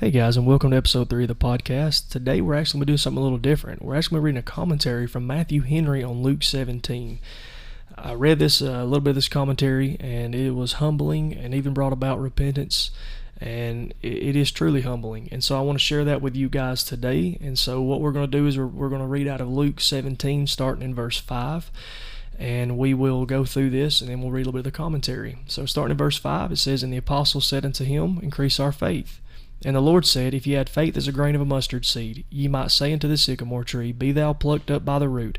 Hey guys, and welcome to episode 3 of the podcast. Today we're actually going to do something a little different. We're actually reading a commentary from Matthew Henry on Luke 17. I read this, uh, a little bit of this commentary, and it was humbling and even brought about repentance. And it, it is truly humbling. And so I want to share that with you guys today. And so what we're going to do is we're, we're going to read out of Luke 17, starting in verse 5 and we will go through this and then we'll read a little bit of the commentary. So, starting in verse 5, it says, And the apostles said unto him, Increase our faith. And the Lord said, If ye had faith as a grain of a mustard seed, ye might say unto the sycamore tree, Be thou plucked up by the root,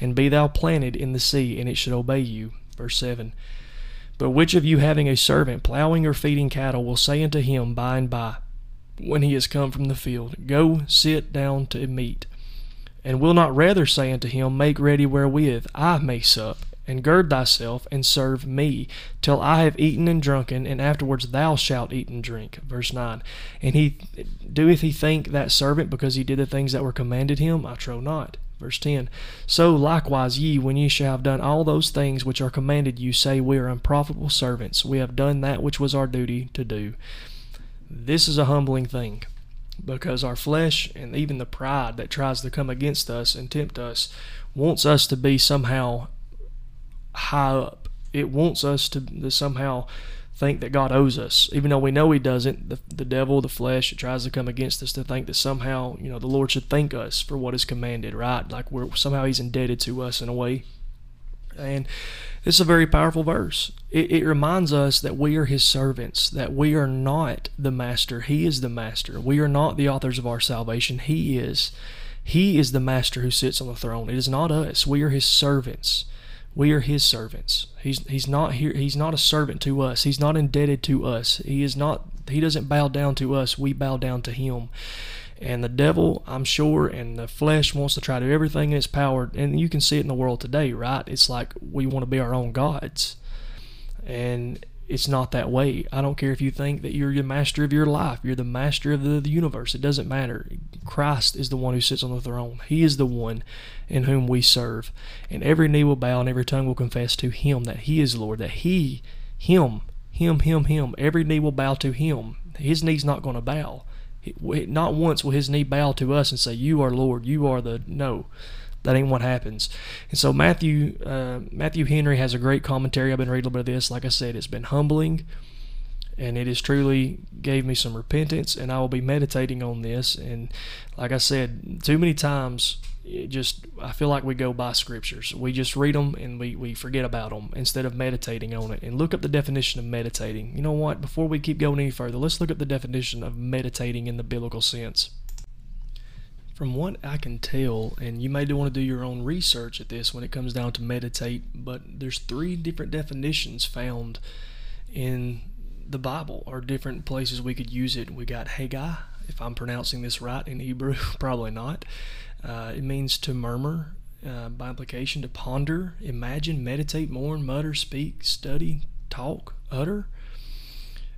and be thou planted in the sea, and it should obey you. Verse 7. But which of you having a servant plowing or feeding cattle will say unto him by and by, when he is come from the field, Go sit down to meat? And will not rather say unto him, Make ready wherewith I may sup, and gird thyself and serve me till I have eaten and drunken, and afterwards thou shalt eat and drink. Verse 9. And he doeth he think that servant because he did the things that were commanded him? I trow not. Verse 10 So likewise ye, when ye shall have done all those things which are commanded you, say, We are unprofitable servants. We have done that which was our duty to do. This is a humbling thing because our flesh and even the pride that tries to come against us and tempt us wants us to be somehow high up. It wants us to, to somehow think that God owes us, even though we know He doesn't. The, the devil, the flesh, it tries to come against us to think that somehow, you know, the Lord should thank us for what is commanded, right? Like we're somehow He's indebted to us in a way. And it's a very powerful verse. It, it reminds us that we are His servants, that we are not the master. He is the master. We are not the authors of our salvation. He is. He is the master who sits on the throne. It is not us. We are His servants. We are his servants. He's he's not here he's not a servant to us. He's not indebted to us. He is not he doesn't bow down to us. We bow down to him. And the devil, I'm sure, and the flesh wants to try to do everything in its power. And you can see it in the world today, right? It's like we want to be our own gods. And it's not that way. I don't care if you think that you're the master of your life, you're the master of the, the, universe. It doesn't matter. Christ is the one who sits on the throne. He is the one in whom we serve. And every knee will bow and every tongue will confess to Him that He is Lord, that He, Him, Him, Him, Him, every knee will bow to Him. His knee's not going to bow. Not once will His knee bow to us and say, You are Lord, you are the. No. That ain't what happens. And so Matthew uh, Matthew Henry has a great commentary. I've been reading a little bit of this. Like I said, it's been humbling, and it has truly gave me some repentance. And I will be meditating on this. And like I said, too many times, it just I feel like we go by scriptures. We just read them and we, we forget about them instead of meditating on it. And look up the definition of meditating. You know what? Before we keep going any further, let's look at the definition of meditating in the biblical sense from what I can tell, and you may want to do your own research at this when it comes down to meditate, but there's three different definitions found in the Bible or different places we could use it. We got Haggai, if I'm pronouncing this right in Hebrew, probably not. Uh, it means to murmur, uh, by implication, to ponder, imagine, meditate, mourn, mutter, speak, study, talk, utter.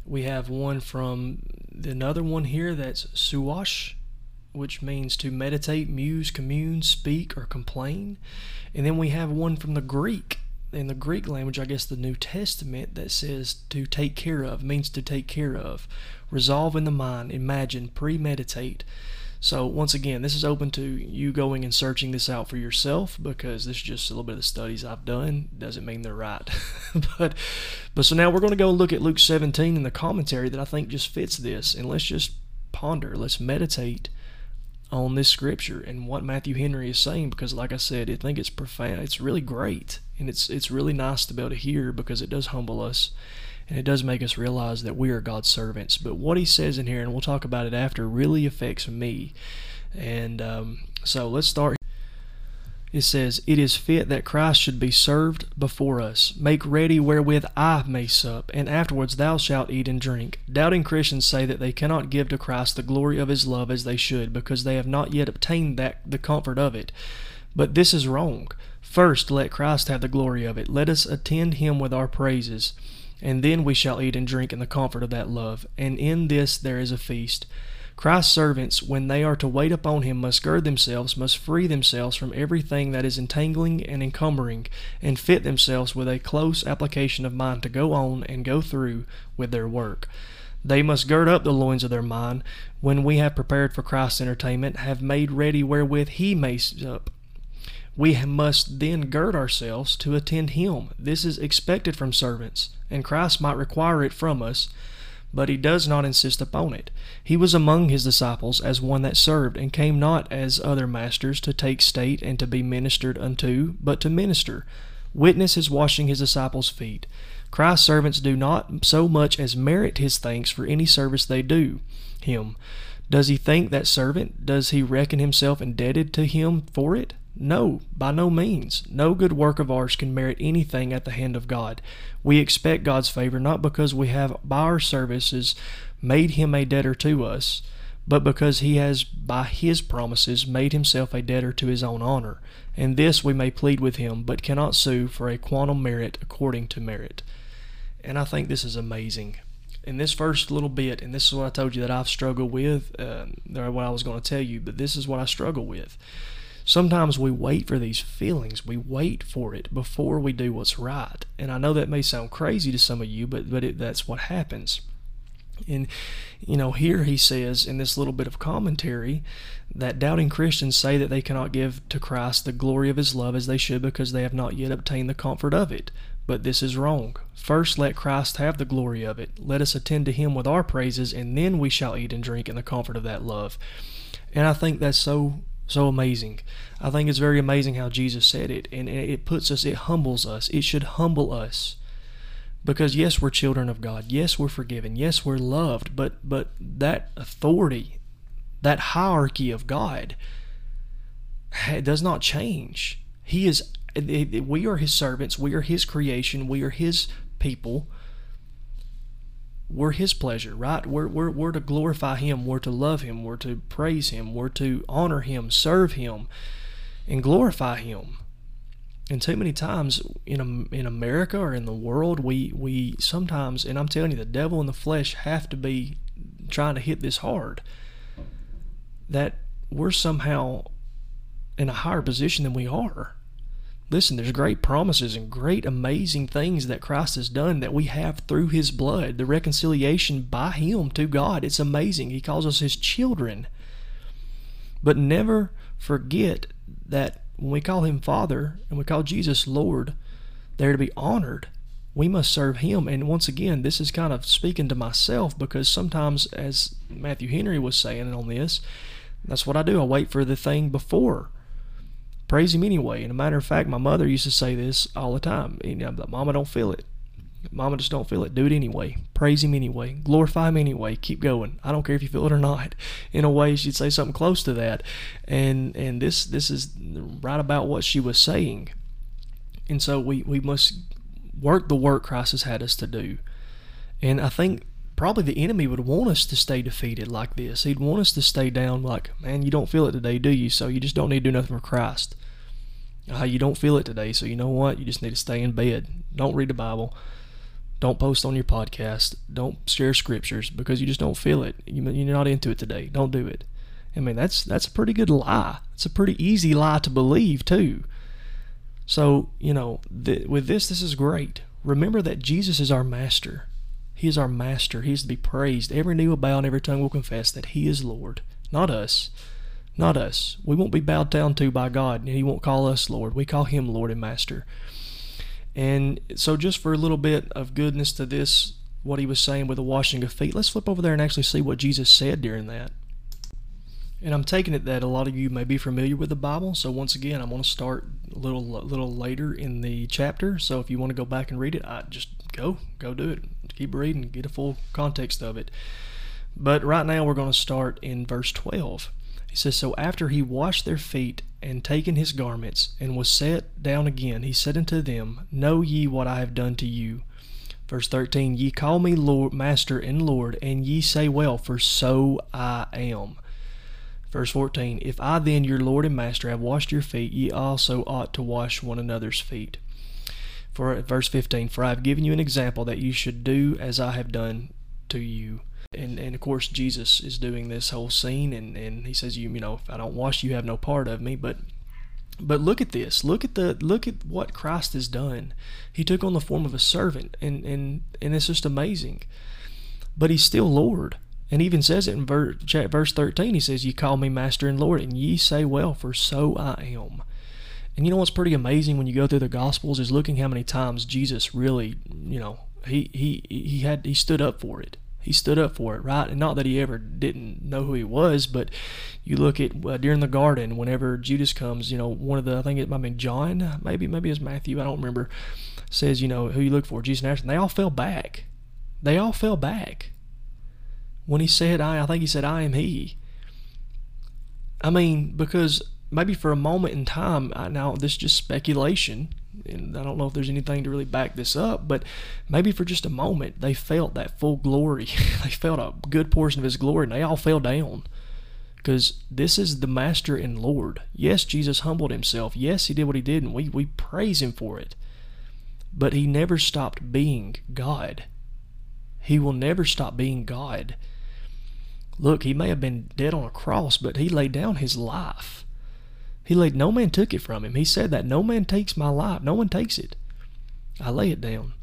We have one from another one here that's suash, which means to meditate, muse, commune, speak, or complain. And then we have one from the Greek, in the Greek language, I guess the New Testament, that says to take care of, means to take care of, resolve in the mind, imagine, premeditate. So, once again, this is open to you going and searching this out for yourself because this is just a little bit of the studies I've done. Doesn't mean they're right. but, but so now we're going to go look at Luke 17 in the commentary that I think just fits this. And let's just ponder, let's meditate on this scripture and what Matthew Henry is saying because like I said, I think it's profound. It's really great and it's it's really nice to be able to hear because it does humble us and it does make us realize that we are God's servants. But what he says in here, and we'll talk about it after, really affects me. And um, so let's start it says, It is fit that Christ should be served before us. Make ready wherewith I may sup, and afterwards thou shalt eat and drink. Doubting Christians say that they cannot give to Christ the glory of his love as they should, because they have not yet obtained that the comfort of it. But this is wrong. First let Christ have the glory of it. Let us attend him with our praises, and then we shall eat and drink in the comfort of that love. And in this there is a feast. Christ's servants, when they are to wait upon him, must gird themselves, must free themselves from everything that is entangling and encumbering, and fit themselves with a close application of mind to go on and go through with their work. They must gird up the loins of their mind when we have prepared for Christ's entertainment, have made ready wherewith he may sup. We must then gird ourselves to attend him. This is expected from servants, and Christ might require it from us, but he does not insist upon it. He was among his disciples as one that served, and came not as other masters to take state and to be ministered unto, but to minister. Witness his washing his disciples' feet. Christ's servants do not so much as merit his thanks for any service they do him. Does he think that servant? Does he reckon himself indebted to him for it? No, by no means. No good work of ours can merit anything at the hand of God. We expect God's favor not because we have by our services made him a debtor to us, but because he has by his promises made himself a debtor to his own honor. And this we may plead with him, but cannot sue for a quantum meruit according to merit. And I think this is amazing. In this first little bit, and this is what I told you that I've struggled with, uh, what I was going to tell you, but this is what I struggle with. Sometimes we wait for these feelings. We wait for it before we do what's right. And I know that may sound crazy to some of you, but but it, that's what happens. And you know, here he says in this little bit of commentary that doubting Christians say that they cannot give to Christ the glory of his love as they should because they have not yet obtained the comfort of it. But this is wrong. First, let Christ have the glory of it. Let us attend to him with our praises, and then we shall eat and drink in the comfort of that love. And I think that's so so amazing. I think it's very amazing how Jesus said it, and it puts us, it humbles us. It should humble us. Because yes, we're children of God. Yes, we're forgiven. Yes, we're loved. But but that authority, that hierarchy of God, does not change. He is. We are His servants. We are His creation. We are His people. We're His pleasure, right? We're, we're, we're to glorify Him. We're to love Him. We're to praise Him. We're to honor Him, serve Him, and glorify Him. And too many times in in America or in the world, we we sometimes, and I'm telling you, the devil and the flesh have to be trying to hit this hard. That we're somehow in a higher position than we are. Listen, there's great promises and great amazing things that Christ has done that we have through his blood, the reconciliation by him to God. It's amazing. He calls us his children. But never forget that when we call him Father and we call Jesus Lord, they're to be honored. We must serve him. And once again, this is kind of speaking to myself because sometimes, as Matthew Henry was saying on this, that's what I do. I wait for the thing before praise him anyway. And a matter of fact, my mother used to say this all the time. You know, Mama, don't feel it. Mama, just don't feel it. Do it anyway. Praise him anyway. Glorify him anyway. Keep going. I don't care if you feel it or not. In a way, she'd say something close to that. And and this this is right about what she was saying. And so we, we must work the work Christ has had us to do. And I think probably the enemy would want us to stay defeated like this. He'd want us to stay down like, man, you don't feel it today, do you? So you just don't need to do nothing for Christ. Uh, you don't feel it today, so you know what? You just need to stay in bed. Don't read the Bible. Don't post on your podcast. Don't share scriptures because you just don't feel it. You, you're not into it today. Don't do it. I mean, that's that's a pretty good lie. It's a pretty easy lie to believe too. So you know, th- with this, this is great. Remember that Jesus is our master. He is our master. He is to be praised. Every knee will bow and every tongue will confess that He is Lord, not us. Not us. We won't be bowed down to by God, and He won't call us Lord. We call Him Lord and Master. And so, just for a little bit of goodness to this, what He was saying with the washing of feet, let's flip over there and actually see what Jesus said during that. And I'm taking it that a lot of you may be familiar with the Bible. So once again, I'm going to start a little little later in the chapter. So if you want to go back and read it, I just go go do it keep reading, get a full context of it. But right now we're going to start in verse 12. He says, So after he washed their feet and taken his garments and was set down again, he said unto them, Know ye what I have done to you? Verse 13, Ye call me Lord, Master and Lord, and ye say well, for so I am. Verse 14, If I then, your Lord and Master, have washed your feet, ye also ought to wash one another's feet. For verse 15, for I have given you an example that you should do as I have done to you. And and of course Jesus is doing this whole scene and, and he says you you know if I don't wash you have no part of me but but look at this look at the look at what Christ has done he took on the form of a servant and and and it's just amazing but he's still Lord. And even says it in verse 13. He says, You call me Master and Lord, and ye say, Well, for so I am. And you know what's pretty amazing when you go through the Gospels is looking how many times Jesus really, you know, he he he had he stood up for it. He stood up for it, right? And not that he ever didn't know who he was, but you look at uh, during the garden, whenever Judas comes, you know, one of the I think it might been John, maybe maybe it's Matthew, I don't remember, says, you know, who you look for, Jesus and They all fell back. They all fell back. When he said, I, I think he said, I am he. I mean, because maybe for a moment in time, I, now this is just speculation, and I don't know if there's anything to really back this up, but maybe for just a moment they felt that full glory. they felt a good portion of his glory, and they all fell down. Because this is the Master and Lord. Yes, Jesus humbled himself. Yes, he did what he did, and we, we praise him for it. But he never stopped being God. He will never stop being God. Look, he may have been dead on a cross, but he laid down his life he laid, no man took it from him. He said that no man takes my life. No one takes it. I lay it down.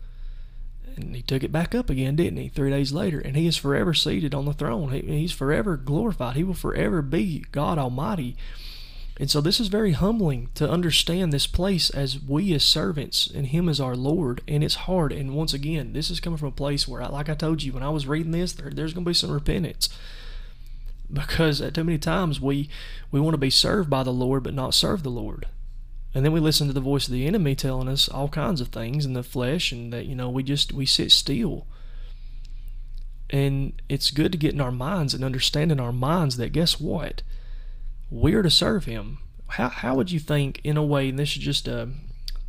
And he took it back up again, didn't he? Three days later. And he is forever seated on the throne. He, he's forever glorified. He will forever be God Almighty. And so this is very humbling to understand this place as we as servants and Him as our Lord. And it's hard. And once again, this is coming from a place where, like I told you, when I was reading this, there, there's going to be some repentance because at too many times we we want to be served by the Lord but not serve the Lord. And then we listen to the voice of the enemy telling us all kinds of things in the flesh and that you know we just we sit still. And it's good to get in our minds and understand in our minds that guess what? We're to serve him. How how would you think in a way, and this is just a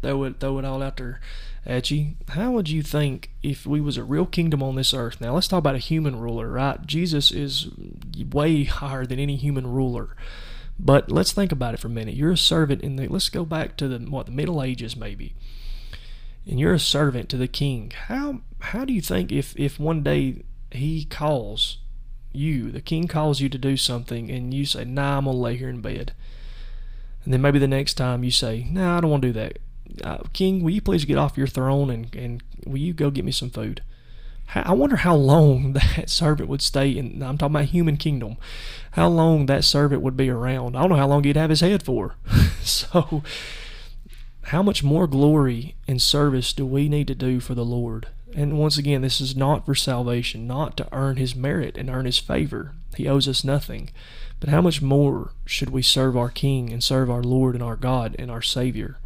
throw it throw it all out there at you. How would you think if we was a real kingdom on this earth? Now let's talk about a human ruler, right? Jesus is way higher than any human ruler. But let's think about it for a minute. You're a servant in the let's go back to the what the Middle Ages maybe. And you're a servant to the king. How how do you think if if one day he calls you, the king calls you to do something and you say, "Nah, I'm to lay here in bed." And then maybe the next time you say, "Nah, I don't want to do that." Uh, King, will you please get off your throne and, and will you go get me some food? I wonder how long that servant would stay in. I'm talking about human kingdom. How long that servant would be around? I don't know how long he'd have his head for. so, how much more glory and service do we need to do for the Lord? And once again, this is not for salvation, not to earn his merit and earn his favor. He owes us nothing. But how much more should we serve our King and serve our Lord and our God and our Savior?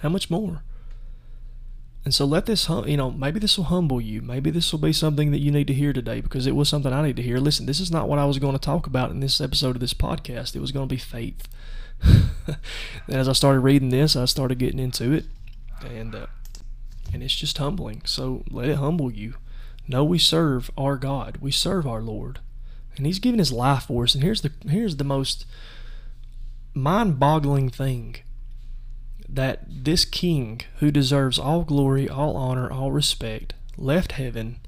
How much more? And so let this, hum, you know, maybe this will humble you. Maybe this will be something that you need to hear today because it was something I need to hear. Listen, this is not what I was going to talk about in this episode of this podcast. It was going to be faith. And as I started reading this, I started getting into it, and uh, and it's just humbling. So let it humble you. Know we serve our God. We serve our Lord, and He's given His life for us. And here's the here's the most mind-boggling thing that this king, who deserves all glory, all honor, all respect, left heaven,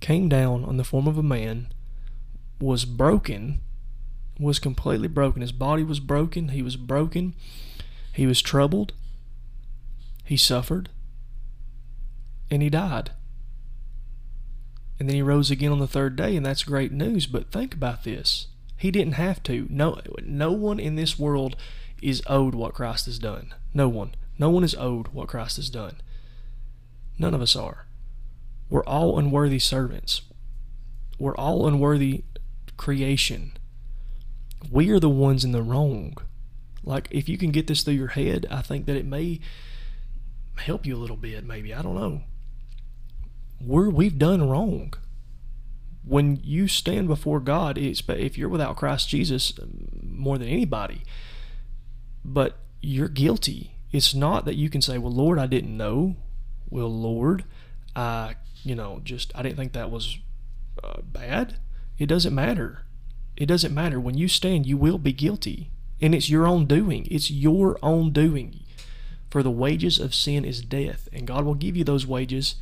came down on the form of a man, was broken, was completely broken. His body was broken. He was broken. He was troubled. He suffered. And he died. And then he rose again on the third day, and that's great news. But think about this. He didn't have to. No, no one in this world is owed what Christ has done. No one. No one is owed what Christ has done. None of us are. We're all unworthy servants. We're all unworthy creation. We are the ones in the wrong. Like, if you can get this through your head, I think that it may help you a little bit, maybe. I don't know. We're, we've done wrong. When you stand before God, it's if you're without Christ Jesus um, more than anybody, but you're guilty. It's not that you can say, "Well, Lord, I didn't know." Well, Lord, I, you know, just I didn't think that was uh, bad. It doesn't matter. It doesn't matter. When you stand, you will be guilty, and it's your own doing. It's your own doing. For the wages of sin is death, and God will give you those wages.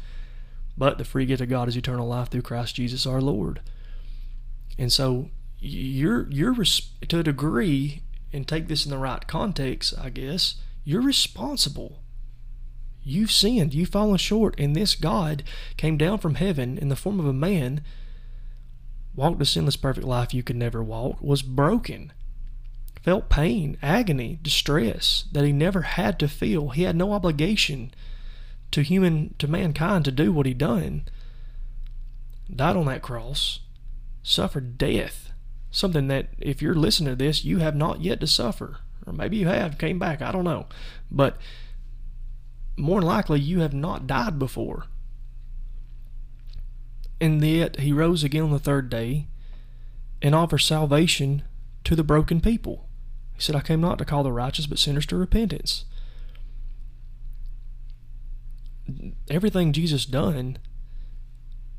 But the free gift of God is eternal life through Christ Jesus our Lord. And so you're you're to a degree and take this in the right context, I guess, you're responsible. You've sinned. You've fallen short. And this God came down from heaven in the form of a man, walked a sinless, perfect life you could never walk, was broken, felt pain, agony, distress that he never had to feel. He had no obligation to human to mankind to do what he done. Died on that cross, suffered death. Something that if you're listening to this, you have not yet to suffer. Or maybe you have, came back, I don't know. But more than likely you have not died before. And yet he rose again on the third day and offers salvation to the broken people. He said, I came not to call the righteous, but sinners to repentance. Everything Jesus done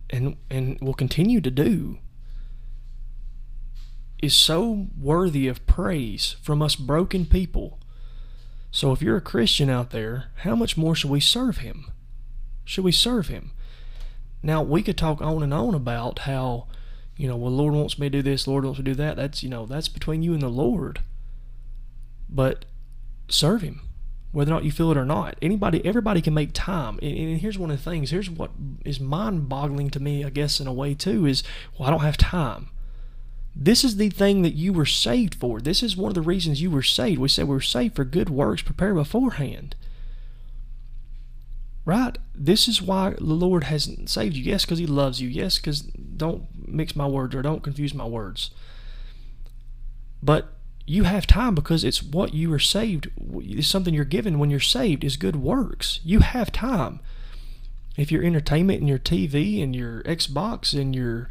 and and will continue to do is so worthy of praise from us broken people. So if you're a Christian out there, how much more should we serve him? Should we serve him? Now we could talk on and on about how, you know, well the Lord wants me to do this, Lord wants me to do that. That's you know, that's between you and the Lord. But serve him, whether or not you feel it or not. Anybody, everybody can make time. And, and here's one of the things. Here's what is mind-boggling to me, I guess, in a way too, is well, I don't have time. This is the thing that you were saved for. This is one of the reasons you were saved. We said we were saved for good works prepared beforehand. Right? This is why the Lord hasn't saved you. Yes, because He loves you. Yes, because don't mix my words or don't confuse my words. But you have time because it's what you are saved. It's something you're given when you're saved is good works. You have time. If your entertainment and your TV and your Xbox and your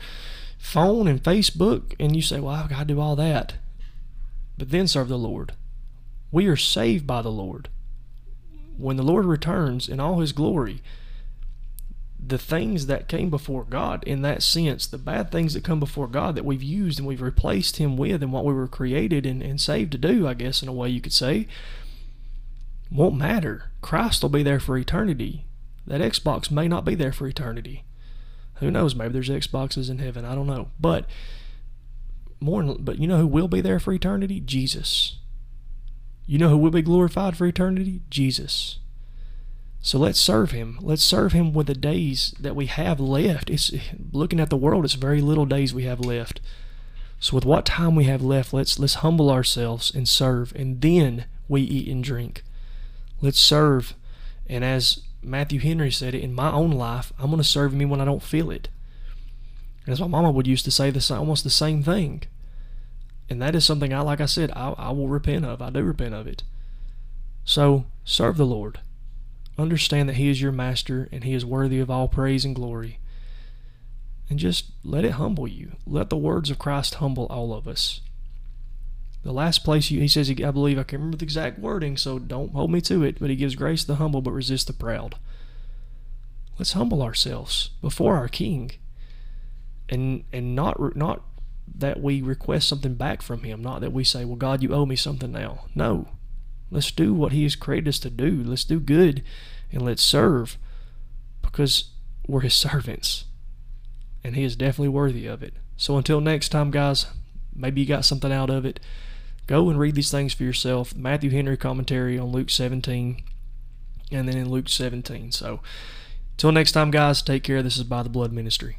phone and Facebook, and you say, Well, I've got to do all that, but then serve the Lord. We are saved by the Lord. When the Lord returns in all his glory, the things that came before God in that sense, the bad things that come before God that we've used and we've replaced Him with and what we were created and, and saved to do, I guess, in a way you could say, won't matter. Christ will be there for eternity. That Xbox may not be there for eternity. Who knows? Maybe there's Xboxes in heaven. I don't know. But more, but you know who will be there for eternity? Jesus. You know who will be glorified for eternity? Jesus. So let's serve him. Let's serve him with the days that we have left. It's looking at the world, it's very little days we have left. So with what time we have left, let's let's humble ourselves and serve and then we eat and drink. Let's serve. And as Matthew Henry said it, in my own life, I'm going to serve me when I don't feel it. And as my mama would used to say, the almost the same thing. And that is something I, like I said, I, I will repent of. I do repent of it. So serve the Lord. Understand that He is your master and He is worthy of all praise and glory. And just let it humble you. Let the words of Christ humble all of us. The last place you, he says, I believe, I can't remember the exact wording, so don't hold me to it, but he gives grace to the humble but resists the proud. Let's humble ourselves before our King. And and not not that we request something back from him, not that we say, well, God, you owe me something now. No, Let's do what He has created us to do. Let's do good and let's serve because we're His servants and He is definitely worthy of it. So until next time, guys, maybe you got something out of it. Go and read these things for yourself. Matthew Henry commentary on Luke 17 and then in Luke 17. So until next time, guys, take care. This is By the Blood Ministry.